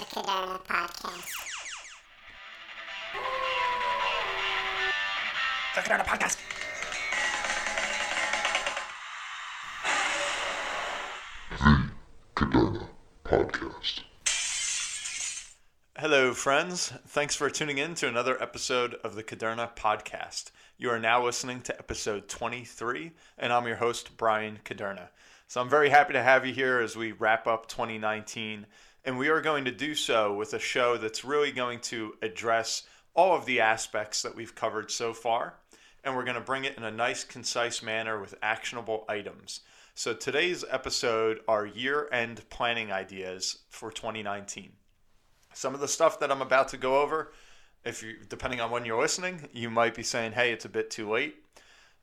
the Caderna Podcast. The Caderna Podcast. The Caderna Podcast. Hello, friends. Thanks for tuning in to another episode of the Caderna Podcast. You are now listening to episode 23, and I'm your host, Brian Caderna. So I'm very happy to have you here as we wrap up 2019, and we are going to do so with a show that's really going to address all of the aspects that we've covered so far, and we're going to bring it in a nice, concise manner with actionable items. So today's episode are year end planning ideas for 2019. Some of the stuff that I'm about to go over, if you depending on when you're listening, you might be saying, "Hey, it's a bit too late."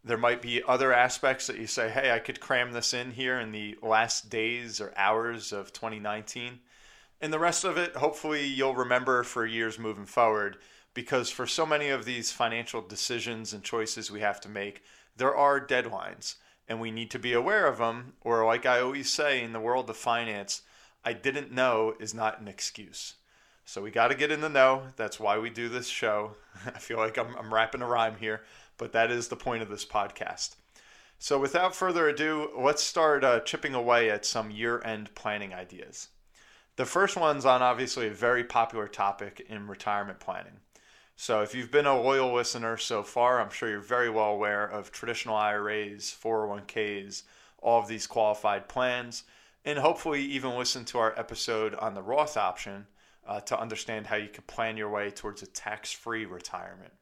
There might be other aspects that you say, "Hey, I could cram this in here in the last days or hours of 2019." And the rest of it, hopefully you'll remember for years moving forward because for so many of these financial decisions and choices we have to make, there are deadlines and we need to be aware of them or like I always say in the world of finance, I didn't know is not an excuse. So we got to get in the know. That's why we do this show. I feel like I'm, I'm wrapping a rhyme here, but that is the point of this podcast. So without further ado, let's start uh, chipping away at some year end planning ideas. The first one's on obviously a very popular topic in retirement planning. So if you've been a loyal listener so far, I'm sure you're very well aware of traditional IRAs, 401ks, all of these qualified plans, and hopefully even listen to our episode on the Roth option uh, to understand how you can plan your way towards a tax free retirement.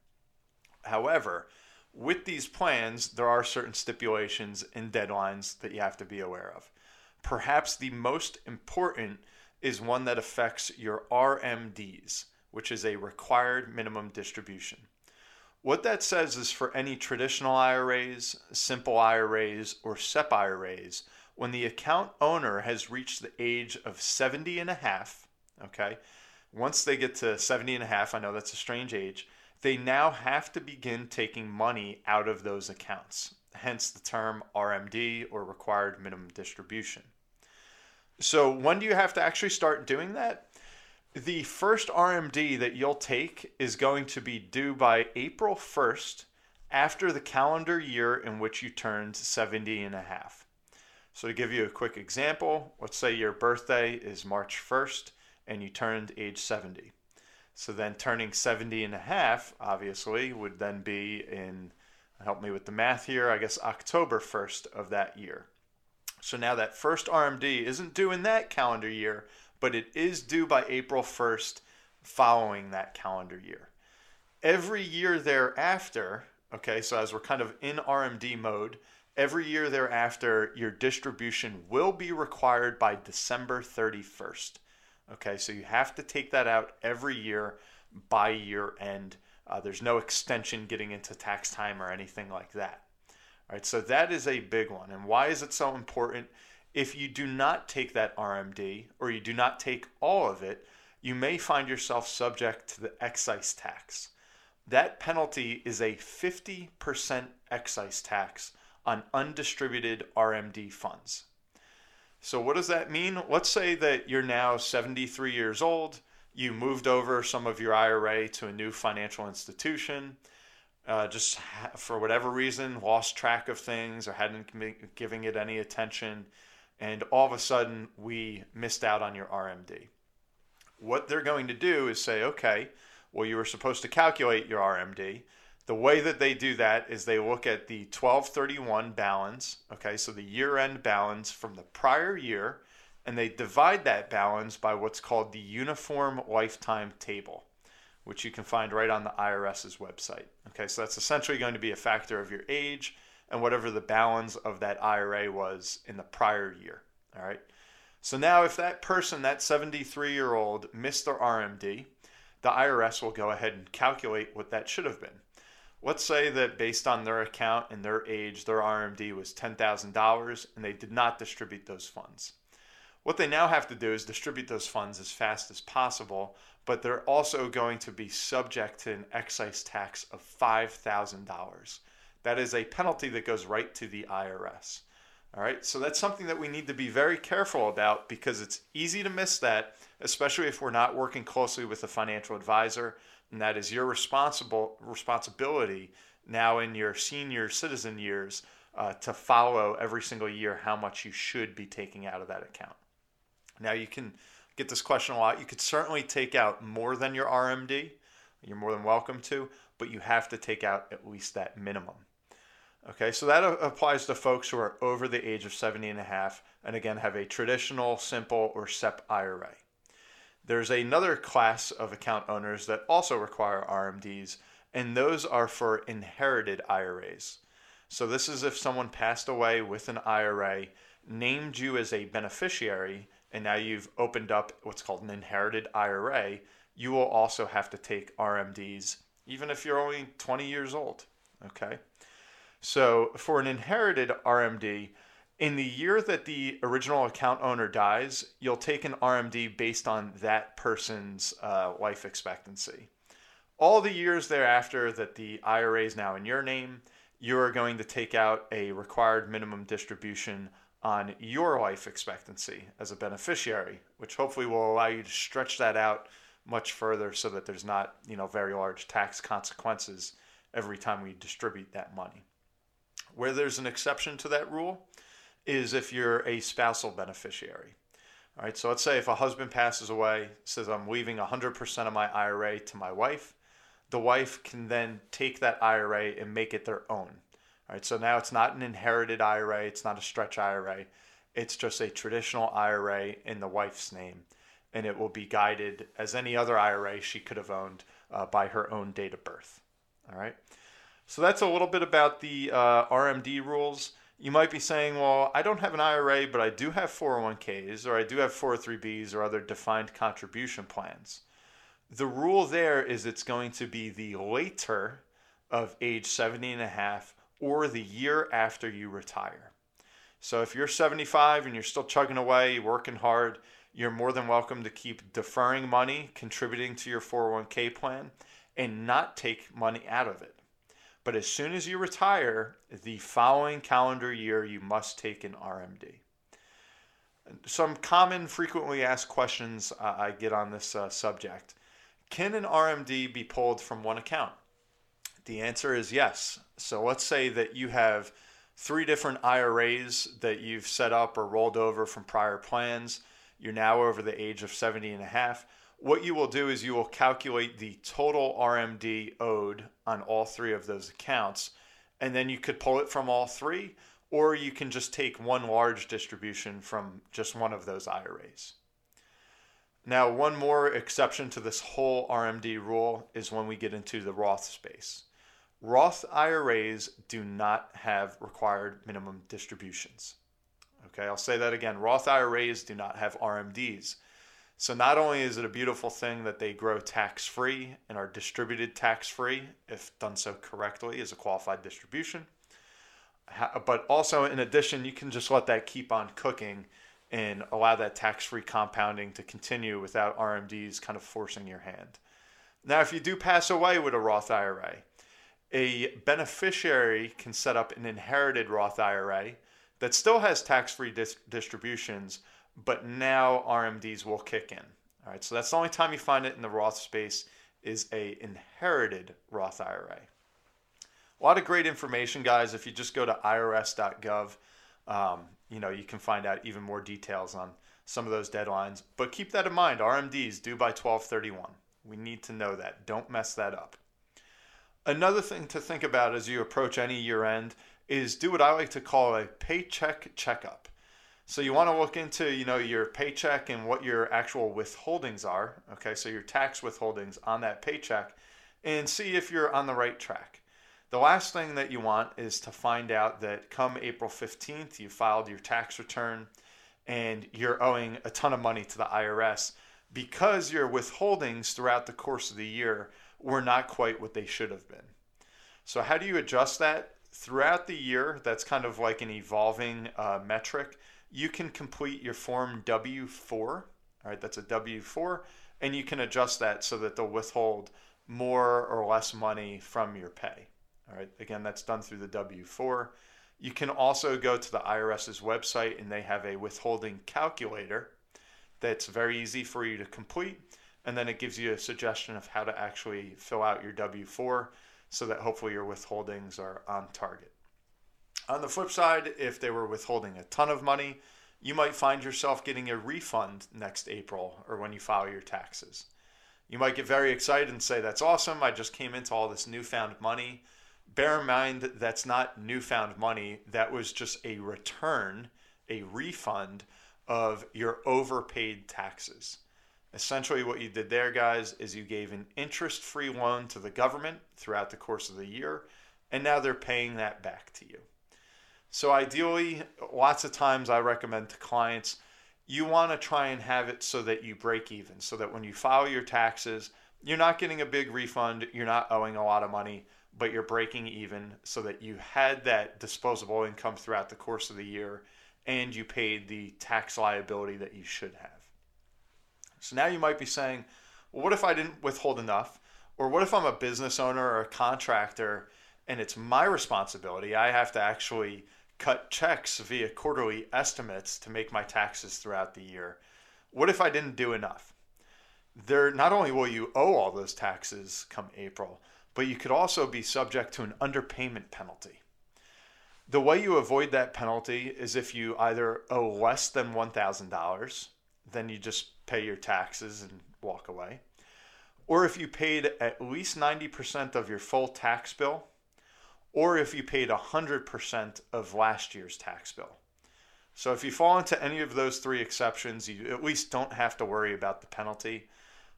However, with these plans, there are certain stipulations and deadlines that you have to be aware of. Perhaps the most important is one that affects your RMDs, which is a required minimum distribution. What that says is for any traditional IRAs, simple IRAs, or SEP IRAs, when the account owner has reached the age of 70 and a half, okay, once they get to 70 and a half, I know that's a strange age, they now have to begin taking money out of those accounts, hence the term RMD or required minimum distribution. So, when do you have to actually start doing that? The first RMD that you'll take is going to be due by April 1st after the calendar year in which you turned 70 and a half. So, to give you a quick example, let's say your birthday is March 1st and you turned age 70. So then turning 70 and a half, obviously, would then be in, help me with the math here, I guess October 1st of that year. So now that first RMD isn't due in that calendar year, but it is due by April 1st following that calendar year. Every year thereafter, okay, so as we're kind of in RMD mode, every year thereafter, your distribution will be required by December 31st. Okay, so you have to take that out every year by year end. Uh, there's no extension getting into tax time or anything like that. All right, so that is a big one. And why is it so important? If you do not take that RMD or you do not take all of it, you may find yourself subject to the excise tax. That penalty is a 50% excise tax on undistributed RMD funds. So, what does that mean? Let's say that you're now 73 years old, you moved over some of your IRA to a new financial institution, uh, just ha- for whatever reason, lost track of things or hadn't been giving it any attention, and all of a sudden we missed out on your RMD. What they're going to do is say, okay, well, you were supposed to calculate your RMD. The way that they do that is they look at the 1231 balance, okay, so the year end balance from the prior year, and they divide that balance by what's called the Uniform Lifetime Table, which you can find right on the IRS's website. Okay, so that's essentially going to be a factor of your age and whatever the balance of that IRA was in the prior year. All right, so now if that person, that 73 year old, missed their RMD, the IRS will go ahead and calculate what that should have been let's say that based on their account and their age, their RMD was $10,000 and they did not distribute those funds. What they now have to do is distribute those funds as fast as possible, but they're also going to be subject to an excise tax of $5,000. That is a penalty that goes right to the IRS. All right, so that's something that we need to be very careful about because it's easy to miss that, especially if we're not working closely with a financial advisor, and that is your responsible responsibility now in your senior citizen years uh, to follow every single year how much you should be taking out of that account. Now you can get this question a lot. You could certainly take out more than your RMD. You're more than welcome to, but you have to take out at least that minimum. Okay, so that uh, applies to folks who are over the age of 70 and a half and again have a traditional, simple, or SEP IRA. There's another class of account owners that also require RMDs, and those are for inherited IRAs. So, this is if someone passed away with an IRA, named you as a beneficiary, and now you've opened up what's called an inherited IRA, you will also have to take RMDs, even if you're only 20 years old. Okay. So for an inherited RMD, in the year that the original account owner dies, you'll take an RMD based on that person's uh, life expectancy. All the years thereafter that the IRA is now in your name, you are going to take out a required minimum distribution on your life expectancy as a beneficiary, which hopefully will allow you to stretch that out much further so that there's not, you know, very large tax consequences every time we distribute that money. Where there's an exception to that rule is if you're a spousal beneficiary. All right, so let's say if a husband passes away, says I'm leaving 100% of my IRA to my wife, the wife can then take that IRA and make it their own. Right, so now it's not an inherited IRA, it's not a stretch IRA, it's just a traditional IRA in the wife's name, and it will be guided as any other IRA she could have owned uh, by her own date of birth. All right. So that's a little bit about the uh, RMD rules. You might be saying, well, I don't have an IRA, but I do have 401ks or I do have 403bs or other defined contribution plans. The rule there is it's going to be the later of age 70 and a half or the year after you retire. So if you're 75 and you're still chugging away, working hard, you're more than welcome to keep deferring money, contributing to your 401k plan, and not take money out of it. But as soon as you retire, the following calendar year, you must take an RMD. Some common, frequently asked questions uh, I get on this uh, subject Can an RMD be pulled from one account? The answer is yes. So let's say that you have three different IRAs that you've set up or rolled over from prior plans. You're now over the age of 70 and a half what you will do is you will calculate the total RMD owed on all three of those accounts, and then you could pull it from all three, or you can just take one large distribution from just one of those IRAs. Now, one more exception to this whole RMD rule is when we get into the Roth space. Roth IRAs do not have required minimum distributions. Okay, I'll say that again. Roth IRAs do not have RMDs. So not only is it a beautiful thing that they grow tax free and are distributed tax free, if done so correctly as a qualified distribution, but also in addition, you can just let that keep on cooking and allow that tax free compounding to continue without RMDs kind of forcing your hand. Now, if you do pass away with a Roth IRA, a beneficiary can set up an inherited Roth IRA that still has tax free dis- distributions but now RMDs will kick in. All right, so that's the only time you find it in the Roth space is a inherited Roth IRA. A lot of great information, guys. If you just go to irs.gov, um, you know you can find out even more details on some of those deadlines. But keep that in mind. RMDs due by 1231. We need to know that. Don't mess that up. Another thing to think about as you approach any year end is do what I like to call a paycheck checkup. So you want to look into, you know, your paycheck and what your actual withholdings are. Okay, so your tax withholdings on that paycheck and see if you're on the right track. The last thing that you want is to find out that come April 15th, you filed your tax return and you're owing a ton of money to the IRS because your withholdings throughout the course of the year were not quite what they should have been. So, how do you adjust that? Throughout the year, that's kind of like an evolving uh, metric you can complete your form W4. All right, that's a W4, and you can adjust that so that they'll withhold more or less money from your pay. All right, again, that's done through the W4. You can also go to the IRS's website and they have a withholding calculator that's very easy for you to complete. And then it gives you a suggestion of how to actually fill out your W 4 so that hopefully your withholdings are on target. On the flip side, if they were withholding a ton of money, you might find yourself getting a refund next April or when you file your taxes. You might get very excited and say, That's awesome. I just came into all this newfound money. Bear in mind that that's not newfound money. That was just a return, a refund of your overpaid taxes. Essentially, what you did there, guys, is you gave an interest free loan to the government throughout the course of the year, and now they're paying that back to you. So, ideally, lots of times I recommend to clients you want to try and have it so that you break even, so that when you file your taxes, you're not getting a big refund, you're not owing a lot of money, but you're breaking even so that you had that disposable income throughout the course of the year and you paid the tax liability that you should have. So now you might be saying, well, what if I didn't withhold enough? Or what if I'm a business owner or a contractor and it's my responsibility? I have to actually cut checks via quarterly estimates to make my taxes throughout the year. What if I didn't do enough? There not only will you owe all those taxes come April, but you could also be subject to an underpayment penalty. The way you avoid that penalty is if you either owe less than $1,000, then you just pay your taxes and walk away. Or if you paid at least 90% of your full tax bill, or if you paid 100% of last year's tax bill. So if you fall into any of those three exceptions, you at least don't have to worry about the penalty.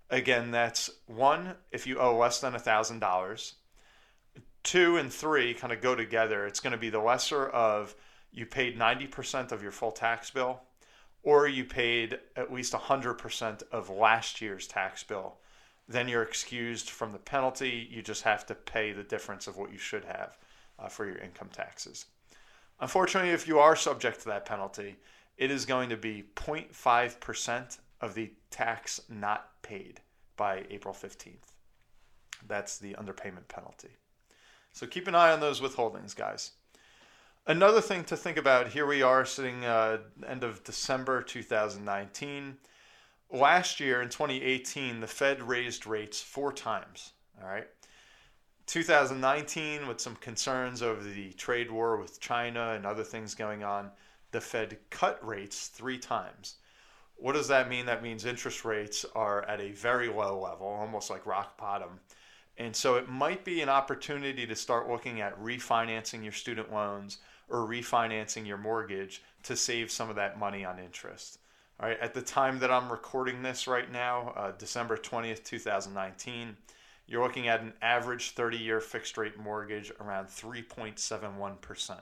Again, that's one, if you owe less than $1,000. Two and three kind of go together. It's going to be the lesser of you paid 90% of your full tax bill, or you paid at least 100% of last year's tax bill. Then you're excused from the penalty. You just have to pay the difference of what you should have uh, for your income taxes. Unfortunately, if you are subject to that penalty, it is going to be 0.5% of the tax not paid by April 15th. That's the underpayment penalty. So keep an eye on those withholdings, guys. Another thing to think about here we are sitting uh, end of December 2019. Last year in 2018, the Fed raised rates four times. All right. 2019, with some concerns over the trade war with China and other things going on, the Fed cut rates three times. What does that mean? That means interest rates are at a very low level, almost like rock bottom. And so it might be an opportunity to start looking at refinancing your student loans or refinancing your mortgage to save some of that money on interest. All right, at the time that I'm recording this right now, uh, December 20th, 2019, you're looking at an average 30 year fixed rate mortgage around 3.71%.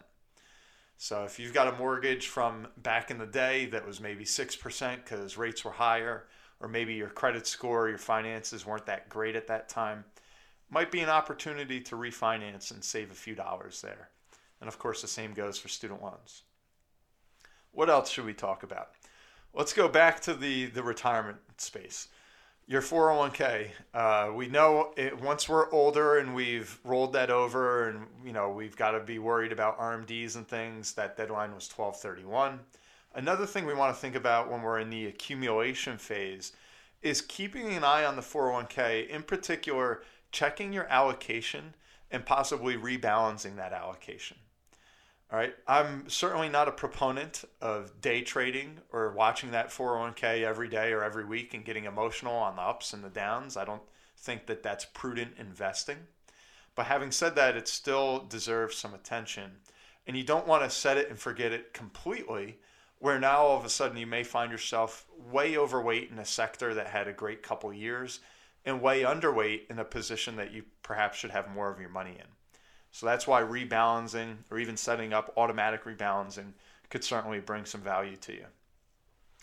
So if you've got a mortgage from back in the day that was maybe 6% because rates were higher, or maybe your credit score, your finances weren't that great at that time, might be an opportunity to refinance and save a few dollars there. And of course, the same goes for student loans. What else should we talk about? Let's go back to the, the retirement space your 401k uh, we know it, once we're older and we've rolled that over and you know we've got to be worried about rmds and things that deadline was 1231 another thing we want to think about when we're in the accumulation phase is keeping an eye on the 401k in particular checking your allocation and possibly rebalancing that allocation all right. I'm certainly not a proponent of day trading or watching that 401k every day or every week and getting emotional on the ups and the downs. I don't think that that's prudent investing. But having said that, it still deserves some attention. And you don't want to set it and forget it completely, where now all of a sudden you may find yourself way overweight in a sector that had a great couple years and way underweight in a position that you perhaps should have more of your money in. So that's why rebalancing or even setting up automatic rebalancing could certainly bring some value to you.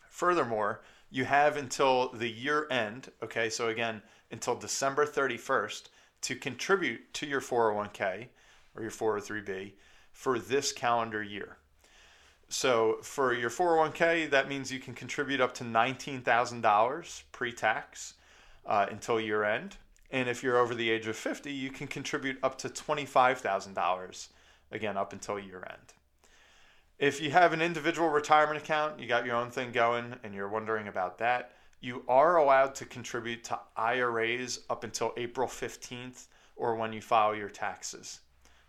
Furthermore, you have until the year end, okay, so again, until December 31st to contribute to your 401k or your 403b for this calendar year. So for your 401k, that means you can contribute up to $19,000 pre tax uh, until year end. And if you're over the age of 50, you can contribute up to $25,000, again, up until year end. If you have an individual retirement account, you got your own thing going, and you're wondering about that, you are allowed to contribute to IRAs up until April 15th or when you file your taxes.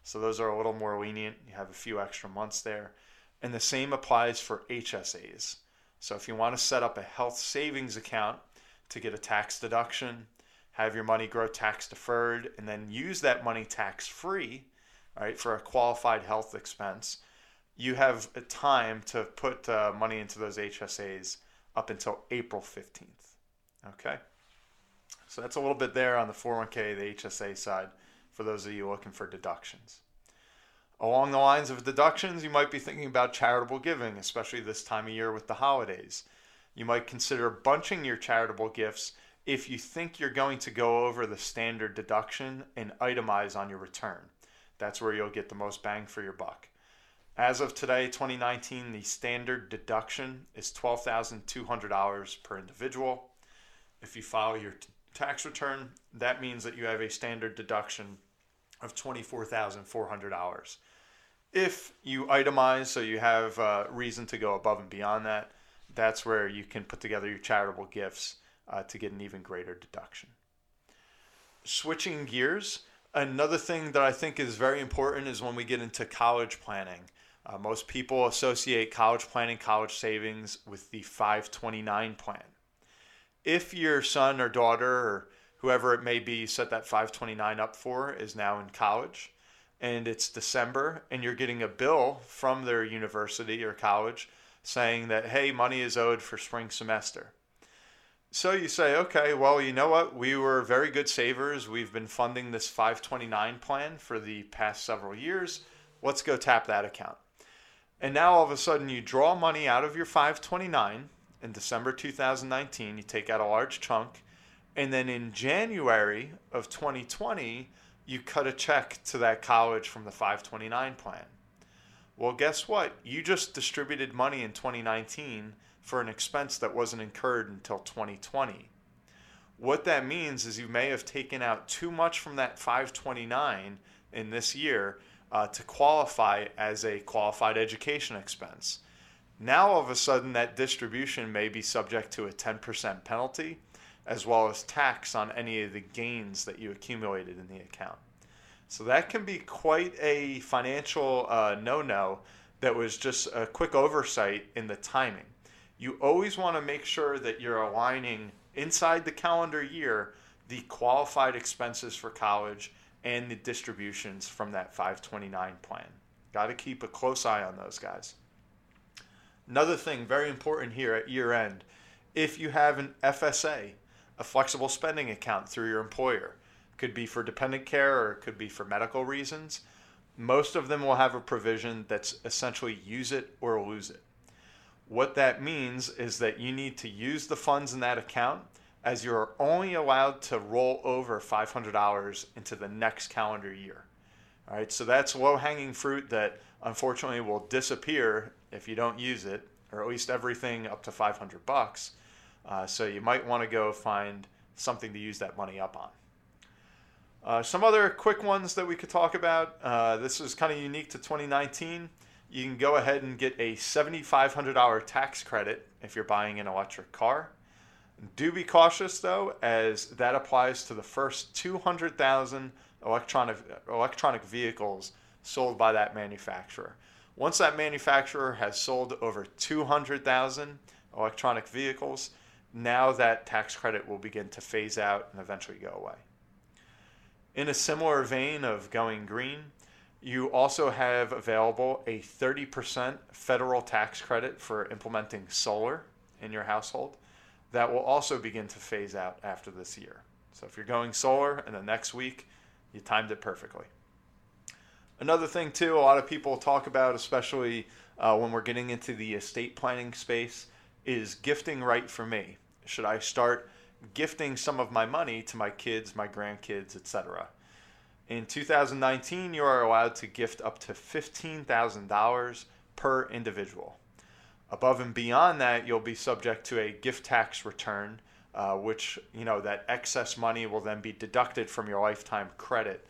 So those are a little more lenient. You have a few extra months there. And the same applies for HSAs. So if you want to set up a health savings account to get a tax deduction, have your money grow tax deferred, and then use that money tax free, right, for a qualified health expense, you have a time to put uh, money into those HSAs up until April 15th. Okay? So that's a little bit there on the 401k, the HSA side for those of you looking for deductions. Along the lines of deductions, you might be thinking about charitable giving, especially this time of year with the holidays. You might consider bunching your charitable gifts if you think you're going to go over the standard deduction and itemize on your return. That's where you'll get the most bang for your buck. As of today, 2019, the standard deduction is $12,200 per individual. If you file your t- tax return, that means that you have a standard deduction of $24,400. If you itemize, so you have uh, reason to go above and beyond that, that's where you can put together your charitable gifts uh, to get an even greater deduction. Switching gears, another thing that I think is very important is when we get into college planning. Uh, most people associate college planning, college savings with the 529 plan. If your son or daughter or whoever it may be set that 529 up for is now in college and it's December and you're getting a bill from their university or college saying that, hey, money is owed for spring semester. So you say, okay, well, you know what? We were very good savers. We've been funding this 529 plan for the past several years. Let's go tap that account. And now all of a sudden you draw money out of your 529 in December 2019. You take out a large chunk and then in January of 2020, you cut a check to that college from the 529 plan. Well, guess what? You just distributed money in 2019 for an expense that wasn't incurred until 2020. What that means is you may have taken out too much from that 529 in this year uh, to qualify as a qualified education expense. Now, all of a sudden, that distribution may be subject to a 10% penalty as well as tax on any of the gains that you accumulated in the account. So that can be quite a financial uh, no no that was just a quick oversight in the timing. You always want to make sure that you're aligning inside the calendar year the qualified expenses for college and the distributions from that 529 plan. Got to keep a close eye on those guys. Another thing very important here at year end if you have an FSA, a flexible spending account through your employer. Could be for dependent care or it could be for medical reasons. Most of them will have a provision that's essentially use it or lose it. What that means is that you need to use the funds in that account as you're only allowed to roll over $500 into the next calendar year. All right, so that's low hanging fruit that unfortunately will disappear if you don't use it, or at least everything up to 500 bucks. Uh, so you might want to go find something to use that money up on. Uh, some other quick ones that we could talk about. Uh, this is kind of unique to 2019. You can go ahead and get a $7,500 tax credit if you're buying an electric car. Do be cautious though, as that applies to the first 200,000 electronic electronic vehicles sold by that manufacturer. Once that manufacturer has sold over 200,000 electronic vehicles, now that tax credit will begin to phase out and eventually go away. In a similar vein of going green, you also have available a 30% federal tax credit for implementing solar in your household. That will also begin to phase out after this year. So if you're going solar in the next week, you timed it perfectly. Another thing, too, a lot of people talk about, especially uh, when we're getting into the estate planning space, is gifting right for me? Should I start gifting some of my money to my kids, my grandkids, etc.? In 2019, you are allowed to gift up to $15,000 per individual. Above and beyond that, you'll be subject to a gift tax return, uh, which, you know, that excess money will then be deducted from your lifetime credit,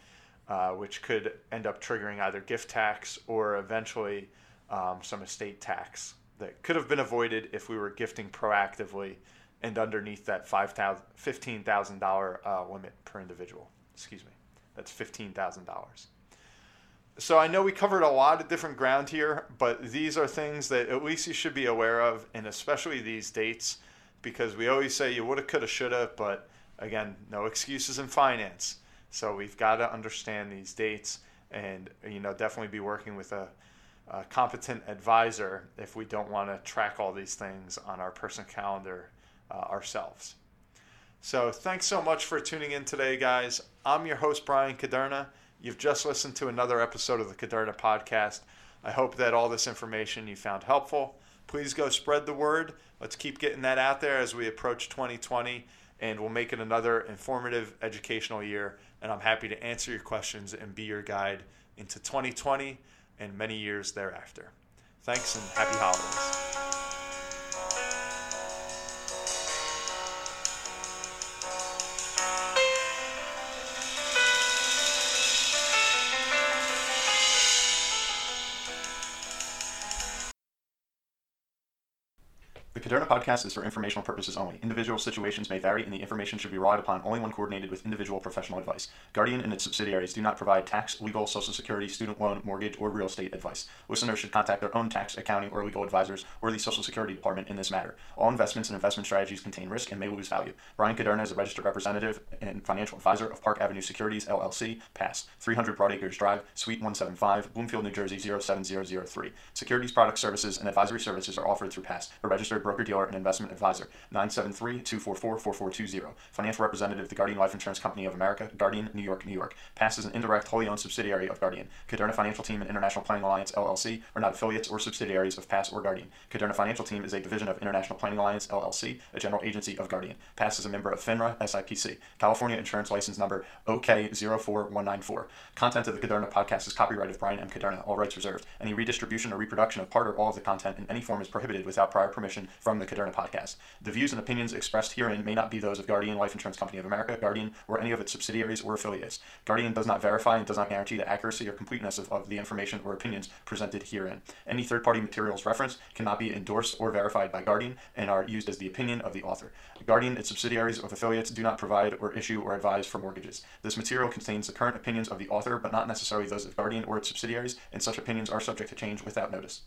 uh, which could end up triggering either gift tax or eventually um, some estate tax that could have been avoided if we were gifting proactively and underneath that $15,000 uh, limit per individual. Excuse me. That's $15,000. So I know we covered a lot of different ground here, but these are things that at least you should be aware of, and especially these dates, because we always say you woulda, coulda, shoulda, but again, no excuses in finance. So we've got to understand these dates, and you know, definitely be working with a, a competent advisor if we don't want to track all these things on our personal calendar uh, ourselves. So thanks so much for tuning in today, guys. I'm your host Brian Caderna. You've just listened to another episode of the Caderna podcast. I hope that all this information you found helpful. Please go spread the word. Let's keep getting that out there as we approach 2020, and we'll make it another informative, educational year. And I'm happy to answer your questions and be your guide into 2020 and many years thereafter. Thanks and happy holidays. Caderna podcast is for informational purposes only. Individual situations may vary, and the information should be relied upon only when coordinated with individual professional advice. Guardian and its subsidiaries do not provide tax, legal, social security, student loan, mortgage, or real estate advice. Listeners should contact their own tax, accounting, or legal advisors or the Social Security Department in this matter. All investments and investment strategies contain risk and may lose value. Brian Caderna is a registered representative and financial advisor of Park Avenue Securities, LLC, Pass, 300 Broadacres Drive, Suite 175, Bloomfield, New Jersey 07003. Securities, product services, and advisory services are offered through Pass, a registered broker dealer and investment advisor. 973-244-4420. Financial representative of the Guardian Life Insurance Company of America, Guardian, New York, New York. Pass is an indirect, wholly owned subsidiary of Guardian. Caderna Financial Team and International Planning Alliance LLC are not affiliates or subsidiaries of Pass or Guardian. Caderna Financial Team is a division of International Planning Alliance LLC, a general agency of Guardian. Pass is a member of FINRA SIPC. California Insurance License Number OK04194. Content of the Caderna podcast is copyright of Brian M. Caderna, all rights reserved. Any redistribution or reproduction of part or all of the content in any form is prohibited without prior permission from the Caderna podcast. The views and opinions expressed herein may not be those of Guardian Life Insurance Company of America, Guardian, or any of its subsidiaries or affiliates. Guardian does not verify and does not guarantee the accuracy or completeness of, of the information or opinions presented herein. Any third party materials referenced cannot be endorsed or verified by Guardian and are used as the opinion of the author. Guardian, its subsidiaries, or affiliates do not provide or issue or advise for mortgages. This material contains the current opinions of the author, but not necessarily those of Guardian or its subsidiaries, and such opinions are subject to change without notice.